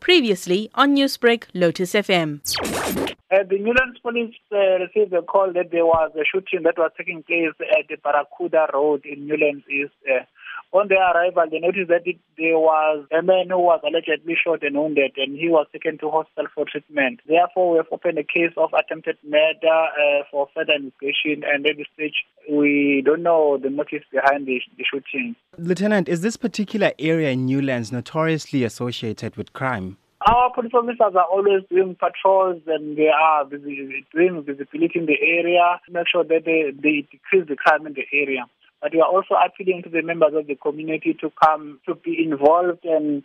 Previously on Newsbreak, Lotus FM. Uh, the Newlands police uh, received a call that there was a shooting that was taking place at the Barracuda Road in Newlands East. Uh, on their arrival, they noticed that it, there was a man who was allegedly shot and wounded, and he was taken to hospital for treatment. Therefore, we have opened a case of attempted murder uh, for further investigation, and at this stage, we don't know the motives behind the, the shooting. Lieutenant, is this particular area in Newlands notoriously associated with crime? Our police officers are always doing patrols and they are busy, doing visibility in the area to make sure that they, they decrease the crime in the area. But we are also appealing to the members of the community to come to be involved and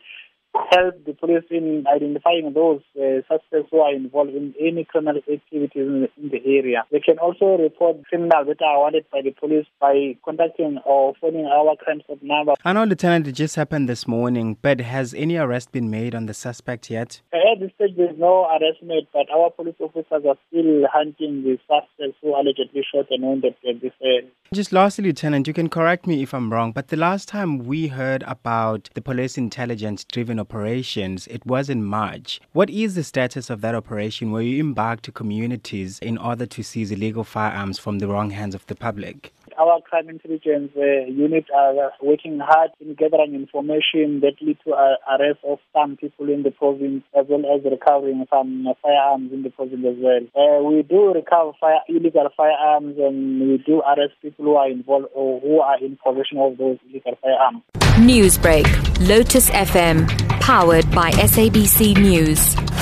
help the police in identifying those uh, suspects who are involved in any criminal activities in the, in the, area. They can also report criminals that are wanted by the police by contacting or phoning our crime stop number. I know, Lieutenant, it just happened this morning, but has any arrest been made on the suspect yet? At this stage, there's no arrest made, but our police officers are still hunting the suspects who allegedly shot and wounded this area. Just lastly, Lieutenant, you can correct me if I'm wrong, but the last time we heard about the police intelligence driven operations, it was in March. What is the status of that operation where you embarked to communities in order to seize illegal firearms from the wrong hands of the public? Our crime intelligence uh, unit are working hard in gathering information that lead to uh, arrest of some people in the province as well as recovering some firearms in the province as well. Uh, we do recover fire, illegal firearms and we do arrest people who are involved or who are in possession of those illegal firearms. Newsbreak, Lotus FM, powered by SABC News.